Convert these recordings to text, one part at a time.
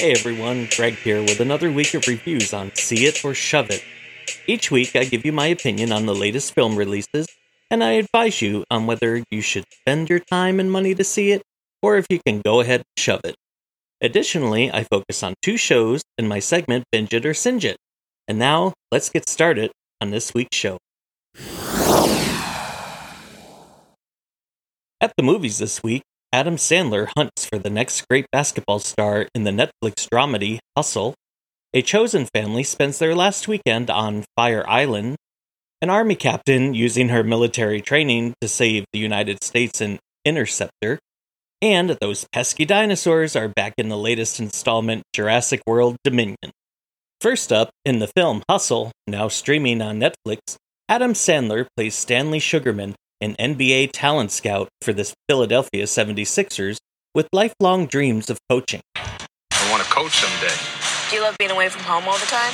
Hey everyone, Greg here with another week of reviews on See It or Shove It. Each week I give you my opinion on the latest film releases, and I advise you on whether you should spend your time and money to see it, or if you can go ahead and shove it. Additionally, I focus on two shows in my segment Binge It or Singe It. And now, let's get started on this week's show. At the movies this week, Adam Sandler hunts for the next great basketball star in the Netflix dramedy Hustle. A chosen family spends their last weekend on Fire Island. An army captain using her military training to save the United States in Interceptor. And those pesky dinosaurs are back in the latest installment Jurassic World Dominion. First up, in the film Hustle, now streaming on Netflix, Adam Sandler plays Stanley Sugarman, an NBA talent scout for the Philadelphia 76ers with lifelong dreams of coaching. I want to coach someday. Do you love being away from home all the time?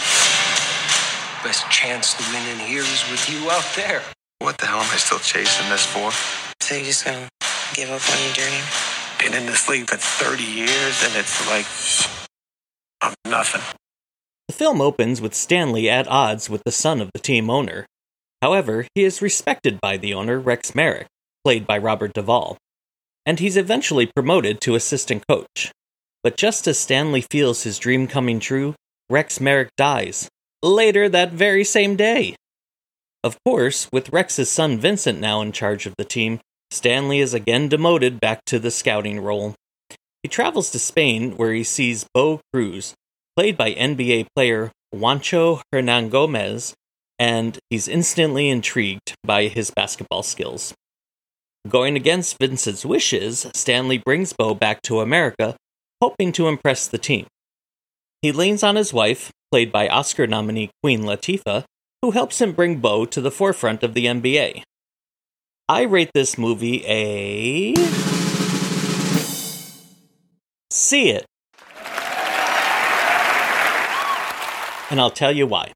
Best chance to win in here is with you out there. What the hell am I still chasing this for? So you're just gonna give up on your dream? Been in this league for 30 years and it's like I'm nothing. The film opens with Stanley at odds with the son of the team owner. However, he is respected by the owner, Rex Merrick, played by Robert Duvall, and he's eventually promoted to assistant coach. But just as Stanley feels his dream coming true, Rex Merrick dies, later that very same day. Of course, with Rex's son Vincent now in charge of the team, Stanley is again demoted back to the scouting role. He travels to Spain where he sees Bo Cruz, played by NBA player Juancho Hernangómez, and he's instantly intrigued by his basketball skills. Going against Vincent's wishes, Stanley brings Bo back to America, hoping to impress the team. He leans on his wife, played by Oscar nominee Queen Latifah, who helps him bring Bo to the forefront of the NBA. I rate this movie a. See it. And I'll tell you why.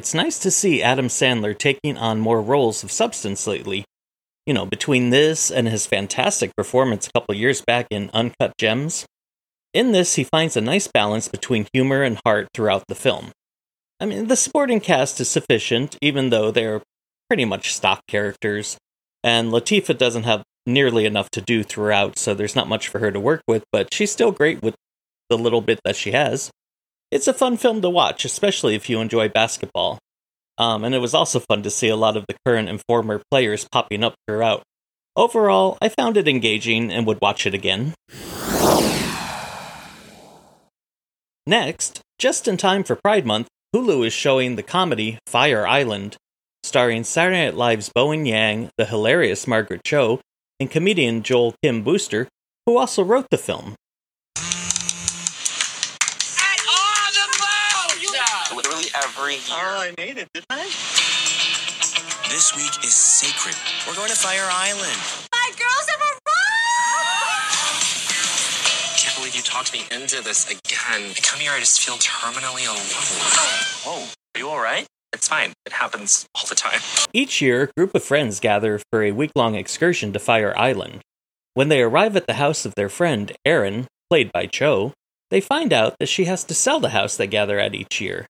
It's nice to see Adam Sandler taking on more roles of substance lately. You know, between this and his fantastic performance a couple years back in Uncut Gems. In this, he finds a nice balance between humor and heart throughout the film. I mean, the supporting cast is sufficient, even though they're pretty much stock characters, and Latifah doesn't have nearly enough to do throughout, so there's not much for her to work with, but she's still great with the little bit that she has. It's a fun film to watch, especially if you enjoy basketball. Um, and it was also fun to see a lot of the current and former players popping up throughout. Overall, I found it engaging and would watch it again. Next, just in time for Pride Month, Hulu is showing the comedy Fire Island, starring Saturday Night Live's Bowen Yang, the hilarious Margaret Cho, and comedian Joel Kim Booster, who also wrote the film. Every year. Oh, I made it, didn't I? This week is sacred. We're going to Fire Island. My girls have arrived! Can't believe you talked me into this again. I come here, I just feel terminally alone. Whoa, are you all right? It's fine. It happens all the time. Each year, a group of friends gather for a week long excursion to Fire Island. When they arrive at the house of their friend, Erin, played by Cho, they find out that she has to sell the house they gather at each year.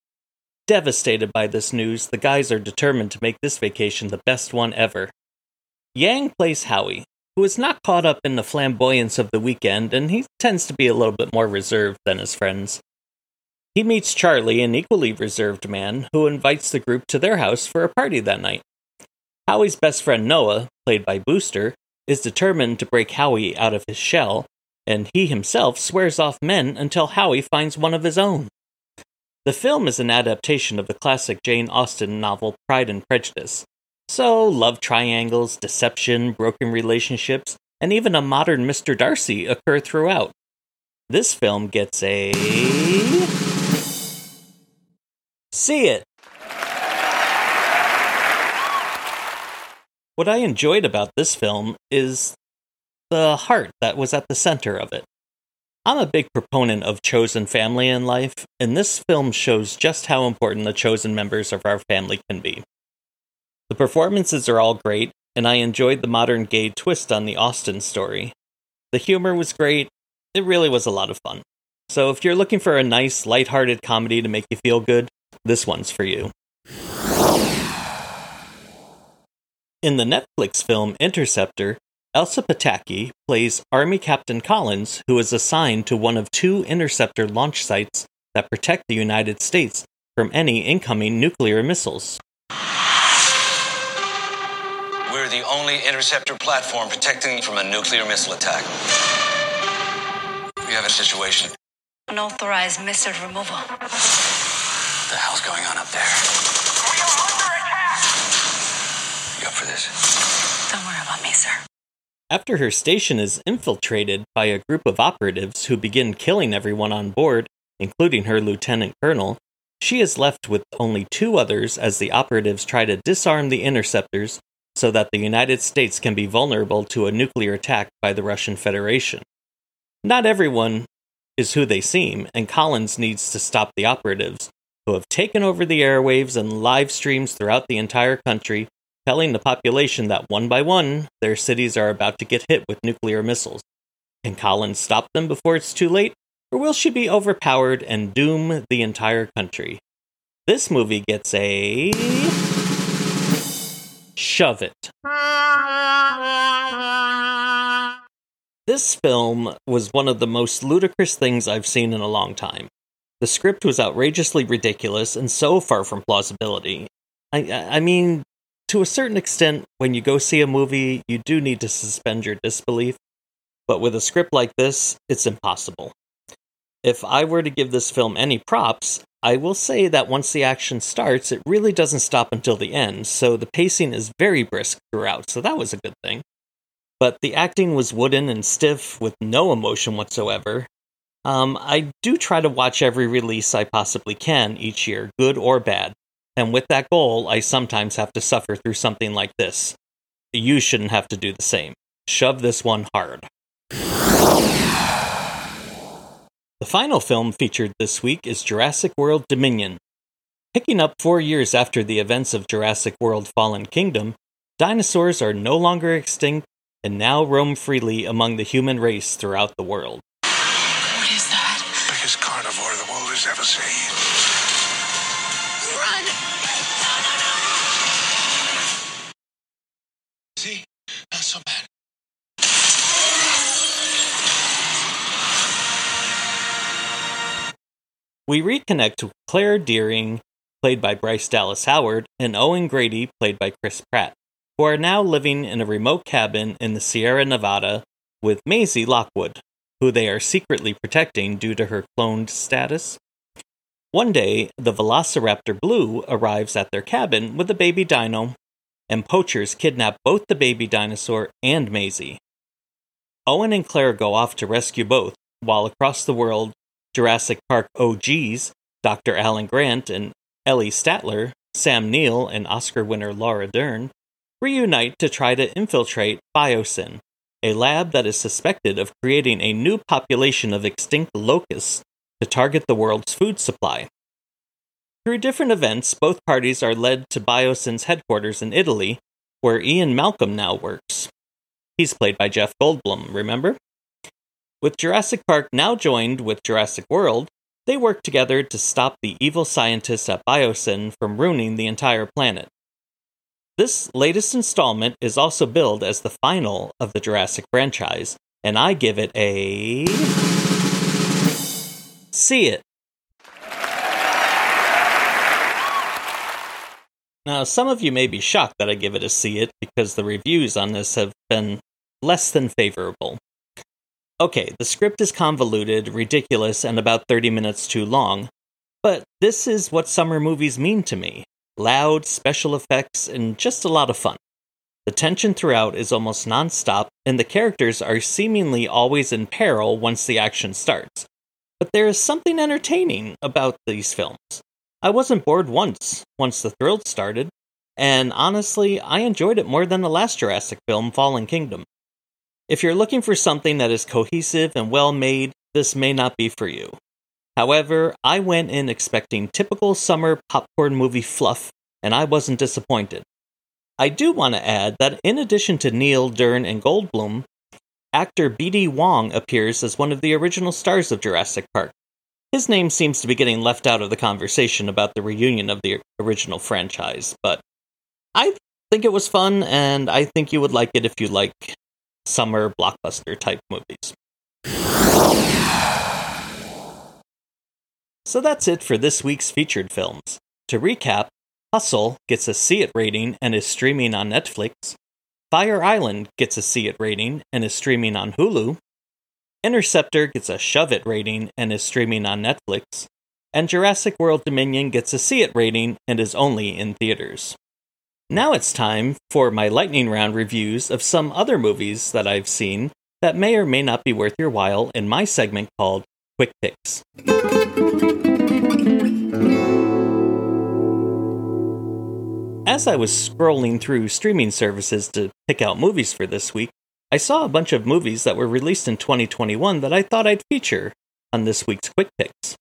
Devastated by this news, the guys are determined to make this vacation the best one ever. Yang plays Howie, who is not caught up in the flamboyance of the weekend, and he tends to be a little bit more reserved than his friends. He meets Charlie, an equally reserved man, who invites the group to their house for a party that night. Howie's best friend Noah, played by Booster, is determined to break Howie out of his shell, and he himself swears off men until Howie finds one of his own. The film is an adaptation of the classic Jane Austen novel Pride and Prejudice. So, love triangles, deception, broken relationships, and even a modern Mr. Darcy occur throughout. This film gets a. See it! What I enjoyed about this film is the heart that was at the center of it. I'm a big proponent of chosen family in life, and this film shows just how important the chosen members of our family can be. The performances are all great, and I enjoyed the modern gay twist on the Austen story. The humor was great, it really was a lot of fun. So if you're looking for a nice, lighthearted comedy to make you feel good, this one's for you. In the Netflix film Interceptor, Elsa Pataky plays Army Captain Collins, who is assigned to one of two interceptor launch sites that protect the United States from any incoming nuclear missiles. We're the only interceptor platform protecting from a nuclear missile attack. We have a situation. Unauthorized missile removal. What the hell's going on up there? We are under attack! You up for this? Don't worry about me, sir. After her station is infiltrated by a group of operatives who begin killing everyone on board, including her lieutenant colonel, she is left with only two others as the operatives try to disarm the interceptors so that the United States can be vulnerable to a nuclear attack by the Russian Federation. Not everyone is who they seem, and Collins needs to stop the operatives, who have taken over the airwaves and live streams throughout the entire country, telling the population that one by one, their cities are about to get hit with nuclear missiles. Can Collins stop them before it's too late, or will she be overpowered and doom the entire country? This movie gets a. Shove it. This film was one of the most ludicrous things I've seen in a long time. The script was outrageously ridiculous and so far from plausibility. I, I mean, to a certain extent, when you go see a movie, you do need to suspend your disbelief, but with a script like this, it's impossible. If I were to give this film any props, I will say that once the action starts, it really doesn't stop until the end, so the pacing is very brisk throughout, so that was a good thing. But the acting was wooden and stiff with no emotion whatsoever. Um, I do try to watch every release I possibly can each year, good or bad, and with that goal, I sometimes have to suffer through something like this. You shouldn't have to do the same. Shove this one hard. The final film featured this week is Jurassic World Dominion. Picking up four years after the events of Jurassic World Fallen Kingdom, dinosaurs are no longer extinct and now roam freely among the human race throughout the world. We reconnect with Claire Dearing, played by Bryce Dallas Howard, and Owen Grady, played by Chris Pratt, who are now living in a remote cabin in the Sierra Nevada with Maisie Lockwood, who they are secretly protecting due to her cloned status. One day, the Velociraptor Blue arrives at their cabin with a baby dino, and poachers kidnap both the baby dinosaur and Maisie. Owen and Claire go off to rescue both, while across the world, Jurassic Park OGs, Dr. Alan Grant and Ellie Sattler, Sam Neill and Oscar winner Laura Dern, reunite to try to infiltrate Biosyn, a lab that is suspected of creating a new population of extinct locusts to target the world's food supply. Through different events, both parties are led to Biosyn's headquarters in Italy, where Ian Malcolm now works. He's played by Jeff Goldblum, remember? With Jurassic Park now joined with Jurassic World, they work together to stop the evil scientists at Biosyn from ruining the entire planet. This latest installment is also billed as the final of the Jurassic franchise, and I give it a. See it. Now, some of you may be shocked that I give it a see it because the reviews on this have been less than favorable. Okay, the script is convoluted, ridiculous, and about 30 minutes too long, but this is what summer movies mean to me loud, special effects, and just a lot of fun. The tension throughout is almost nonstop, and the characters are seemingly always in peril once the action starts. But there is something entertaining about these films. I wasn't bored once, once the thrill started, and honestly, I enjoyed it more than the last Jurassic film, Fallen Kingdom. If you're looking for something that is cohesive and well made, this may not be for you. However, I went in expecting typical summer popcorn movie fluff, and I wasn't disappointed. I do want to add that in addition to Neill, Dern, and Goldblum, actor B.D. Wong appears as one of the original stars of Jurassic Park, His name seems to be getting left out of the conversation about the reunion of the original franchise, but I think it was fun, and I think you would like it if you like summer blockbuster type movies. So that's it for this week's featured films. To recap, Hustle gets a See It rating and is streaming on Netflix. Fire Island gets a See It rating and is streaming on Hulu. Interceptor gets a Shove It rating and is streaming on Netflix. And Jurassic World Dominion gets a See It rating and is only in theaters. Now it's time for my lightning round reviews of some other movies that I've seen that may or may not be worth your while in my segment called Quick Picks. As I was scrolling through streaming services to pick out movies for this week, I saw a bunch of movies that were released in 2021 that I thought I'd feature on this week's Quick Picks.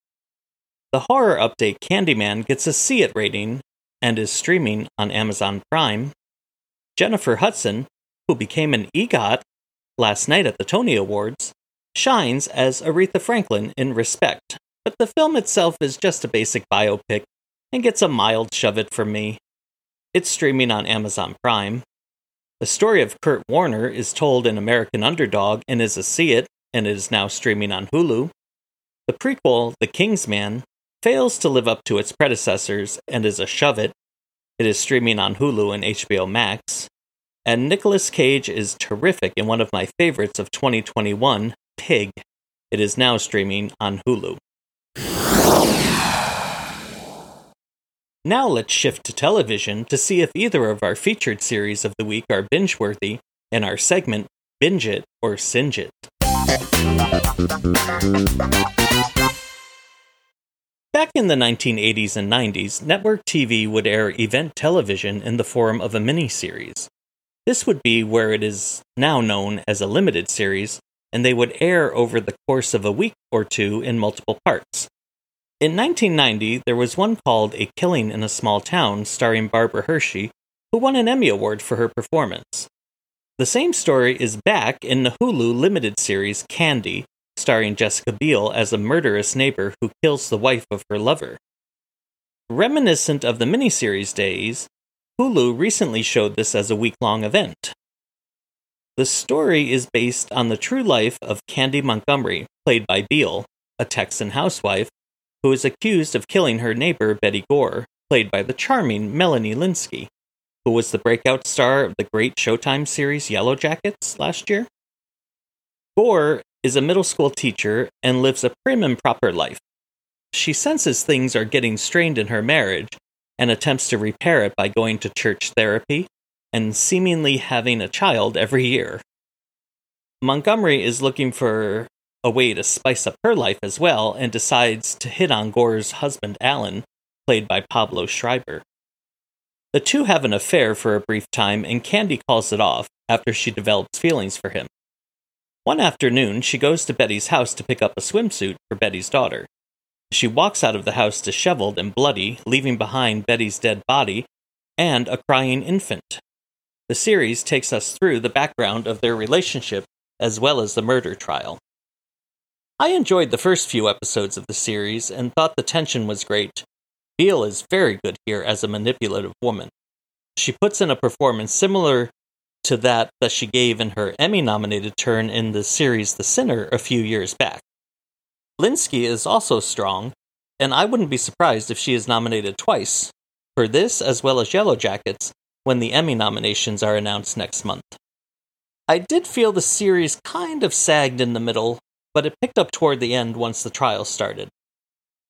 The horror update Candyman gets a See It rating and is streaming on Amazon Prime. Jennifer Hudson, who became an EGOT last night at the Tony Awards, shines as Aretha Franklin in Respect, but the film itself is just a basic biopic and gets a mild shove it from me. It's streaming on Amazon Prime. The story of Kurt Warner is told in American Underdog and is a see it, and it is now streaming on Hulu. The prequel, The King's Man, fails to live up to its predecessors and is a shove it. It is streaming on Hulu and HBO Max. And Nicolas Cage is terrific in one of my favorites of 2021, Pig. It is now streaming on Hulu. Now let's shift to television to see if either of our featured series of the week are binge worthy in our segment Binge It or Singe It. Back in the 1980s and 90s, network TV would air event television in the form of a miniseries. This would be where it is now known as a limited series, and they would air over the course of a week or two in multiple parts. In 1990, there was one called A Killing in a Small Town, starring Barbara Hershey, who won an Emmy Award for her performance. The same story is back in the Hulu limited series Candy, starring Jessica Biel as a murderous neighbor who kills the wife of her lover. Reminiscent of the miniseries days, Hulu recently showed this as a week long event. The story is based on the true life of Candy Montgomery, played by Biel, a Texan housewife who is accused of killing her neighbor Betty Gore, played by the charming Melanie Lynskey, who was the breakout star of the great Showtime series Yellow Jackets last year. Gore is a middle school teacher and lives a prim and proper life. She senses things are getting strained in her marriage and attempts to repair it by going to church therapy and seemingly having a child every year. Montgomery is looking for a way to spice up her life as well and decides to hit on Gore's husband Alan, played by Pablo Schreiber. The two have an affair for a brief time, and Candy calls it off after she develops feelings for him. One afternoon, she goes to Betty's house to pick up a swimsuit for Betty's daughter. She walks out of the house disheveled and bloody, leaving behind Betty's dead body and a crying infant. The series takes us through the background of their relationship as well as the murder trial. I enjoyed the first few episodes of the series and thought the tension was great. Biel is very good here as a manipulative woman. She puts in a performance similar to that that she gave in her Emmy nominated turn in the series The Sinner a few years back. Lynskey is also strong, and I wouldn't be surprised if she is nominated twice, for this as well as Yellow Jackets, when the Emmy nominations are announced next month. I did feel the series kind of sagged in the middle, but it picked up toward the end once the trial started.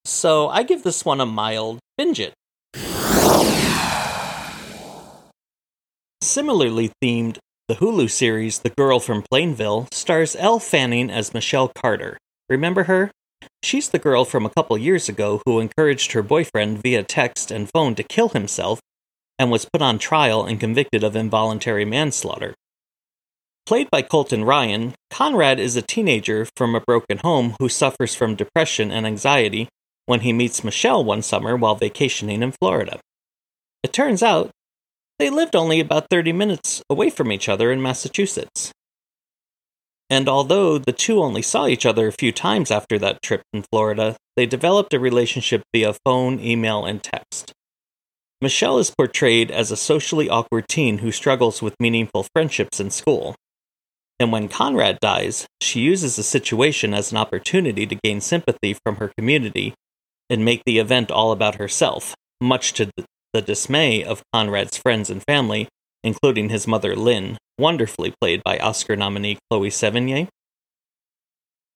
So I give this one a mild binge it. Similarly themed, the Hulu series The Girl from Plainville stars Elle Fanning as Michelle Carter. Remember her? She's the girl from a couple years ago who encouraged her boyfriend via text and phone to kill himself and was put on trial and convicted of involuntary manslaughter. Played by Colton Ryan, Conrad is a teenager from a broken home who suffers from depression and anxiety when he meets Michelle one summer while vacationing in Florida. It turns out they lived only about 30 minutes away from each other in Massachusetts. And although the two only saw each other a few times after that trip in Florida, they developed a relationship via phone, email, and text. Michelle is portrayed as a socially awkward teen who struggles with meaningful friendships in school. And when Conrad dies, she uses the situation as an opportunity to gain sympathy from her community and make the event all about herself, much to the dismay of Conrad's friends and family, including his mother Lynn, wonderfully played by Oscar nominee Chloe Sevigny.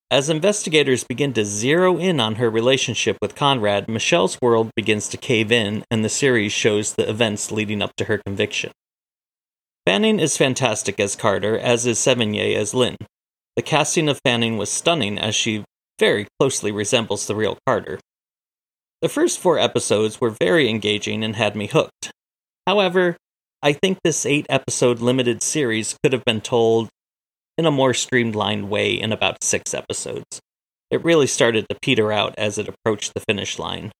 As investigators begin to zero in on her relationship with Conrad, Michelle's world begins to cave in, and the series shows the events leading up to her conviction. Fanning is fantastic as Carter, as is Sevigny as Lynn. The casting of Fanning was stunning, as she very closely resembles the real Carter. The first four episodes were very engaging and had me hooked. However, I think this eight episode limited series could have been told in a more streamlined way in about six episodes. It really started to peter out as it approached the finish line.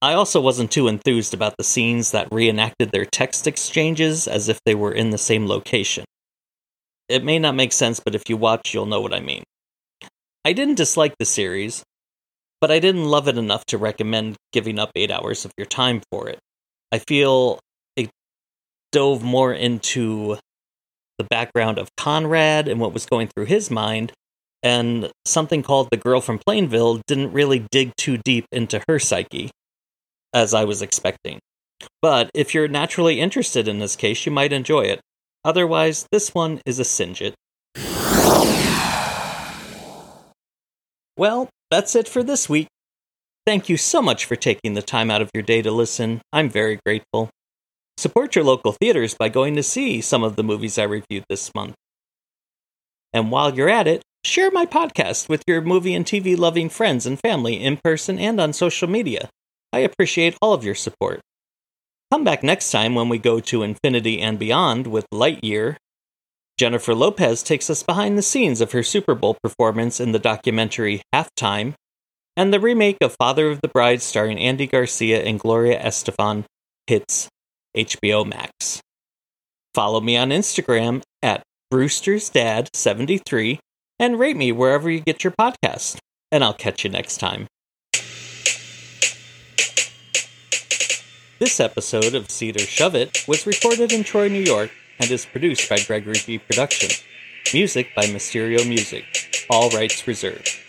I also wasn't too enthused about the scenes that reenacted their text exchanges as if they were in the same location. It may not make sense, but if you watch, you'll know what I mean. I didn't dislike the series, but I didn't love it enough to recommend giving up eight hours of your time for it. I feel it dove more into the background of Conrad and what was going through his mind, and something called The Girl from Plainville didn't really dig too deep into her psyche, as I was expecting. But if you're naturally interested in this case, you might enjoy it. Otherwise, this one is a singe it. Well, that's it for this week. Thank you so much for taking the time out of your day to listen. I'm very grateful. Support your local theaters by going to see some of the movies I reviewed this month. And while you're at it, share my podcast with your movie and TV loving friends and family in person and on social media. I appreciate all of your support. Come back next time when we go to infinity and beyond with Lightyear Jennifer Lopez takes us behind the scenes of her Super Bowl performance in the documentary Halftime, and the remake of Father of the Bride starring Andy Garcia and Gloria Estefan hits HBO Max. Follow me on Instagram at Brewster'sDad73 and rate me wherever you get your podcast. And I'll catch you next time. This episode of See It or Shove It was recorded in Troy, New York and is produced by Gregory G. Production. Music by Mysterio Music. All rights reserved.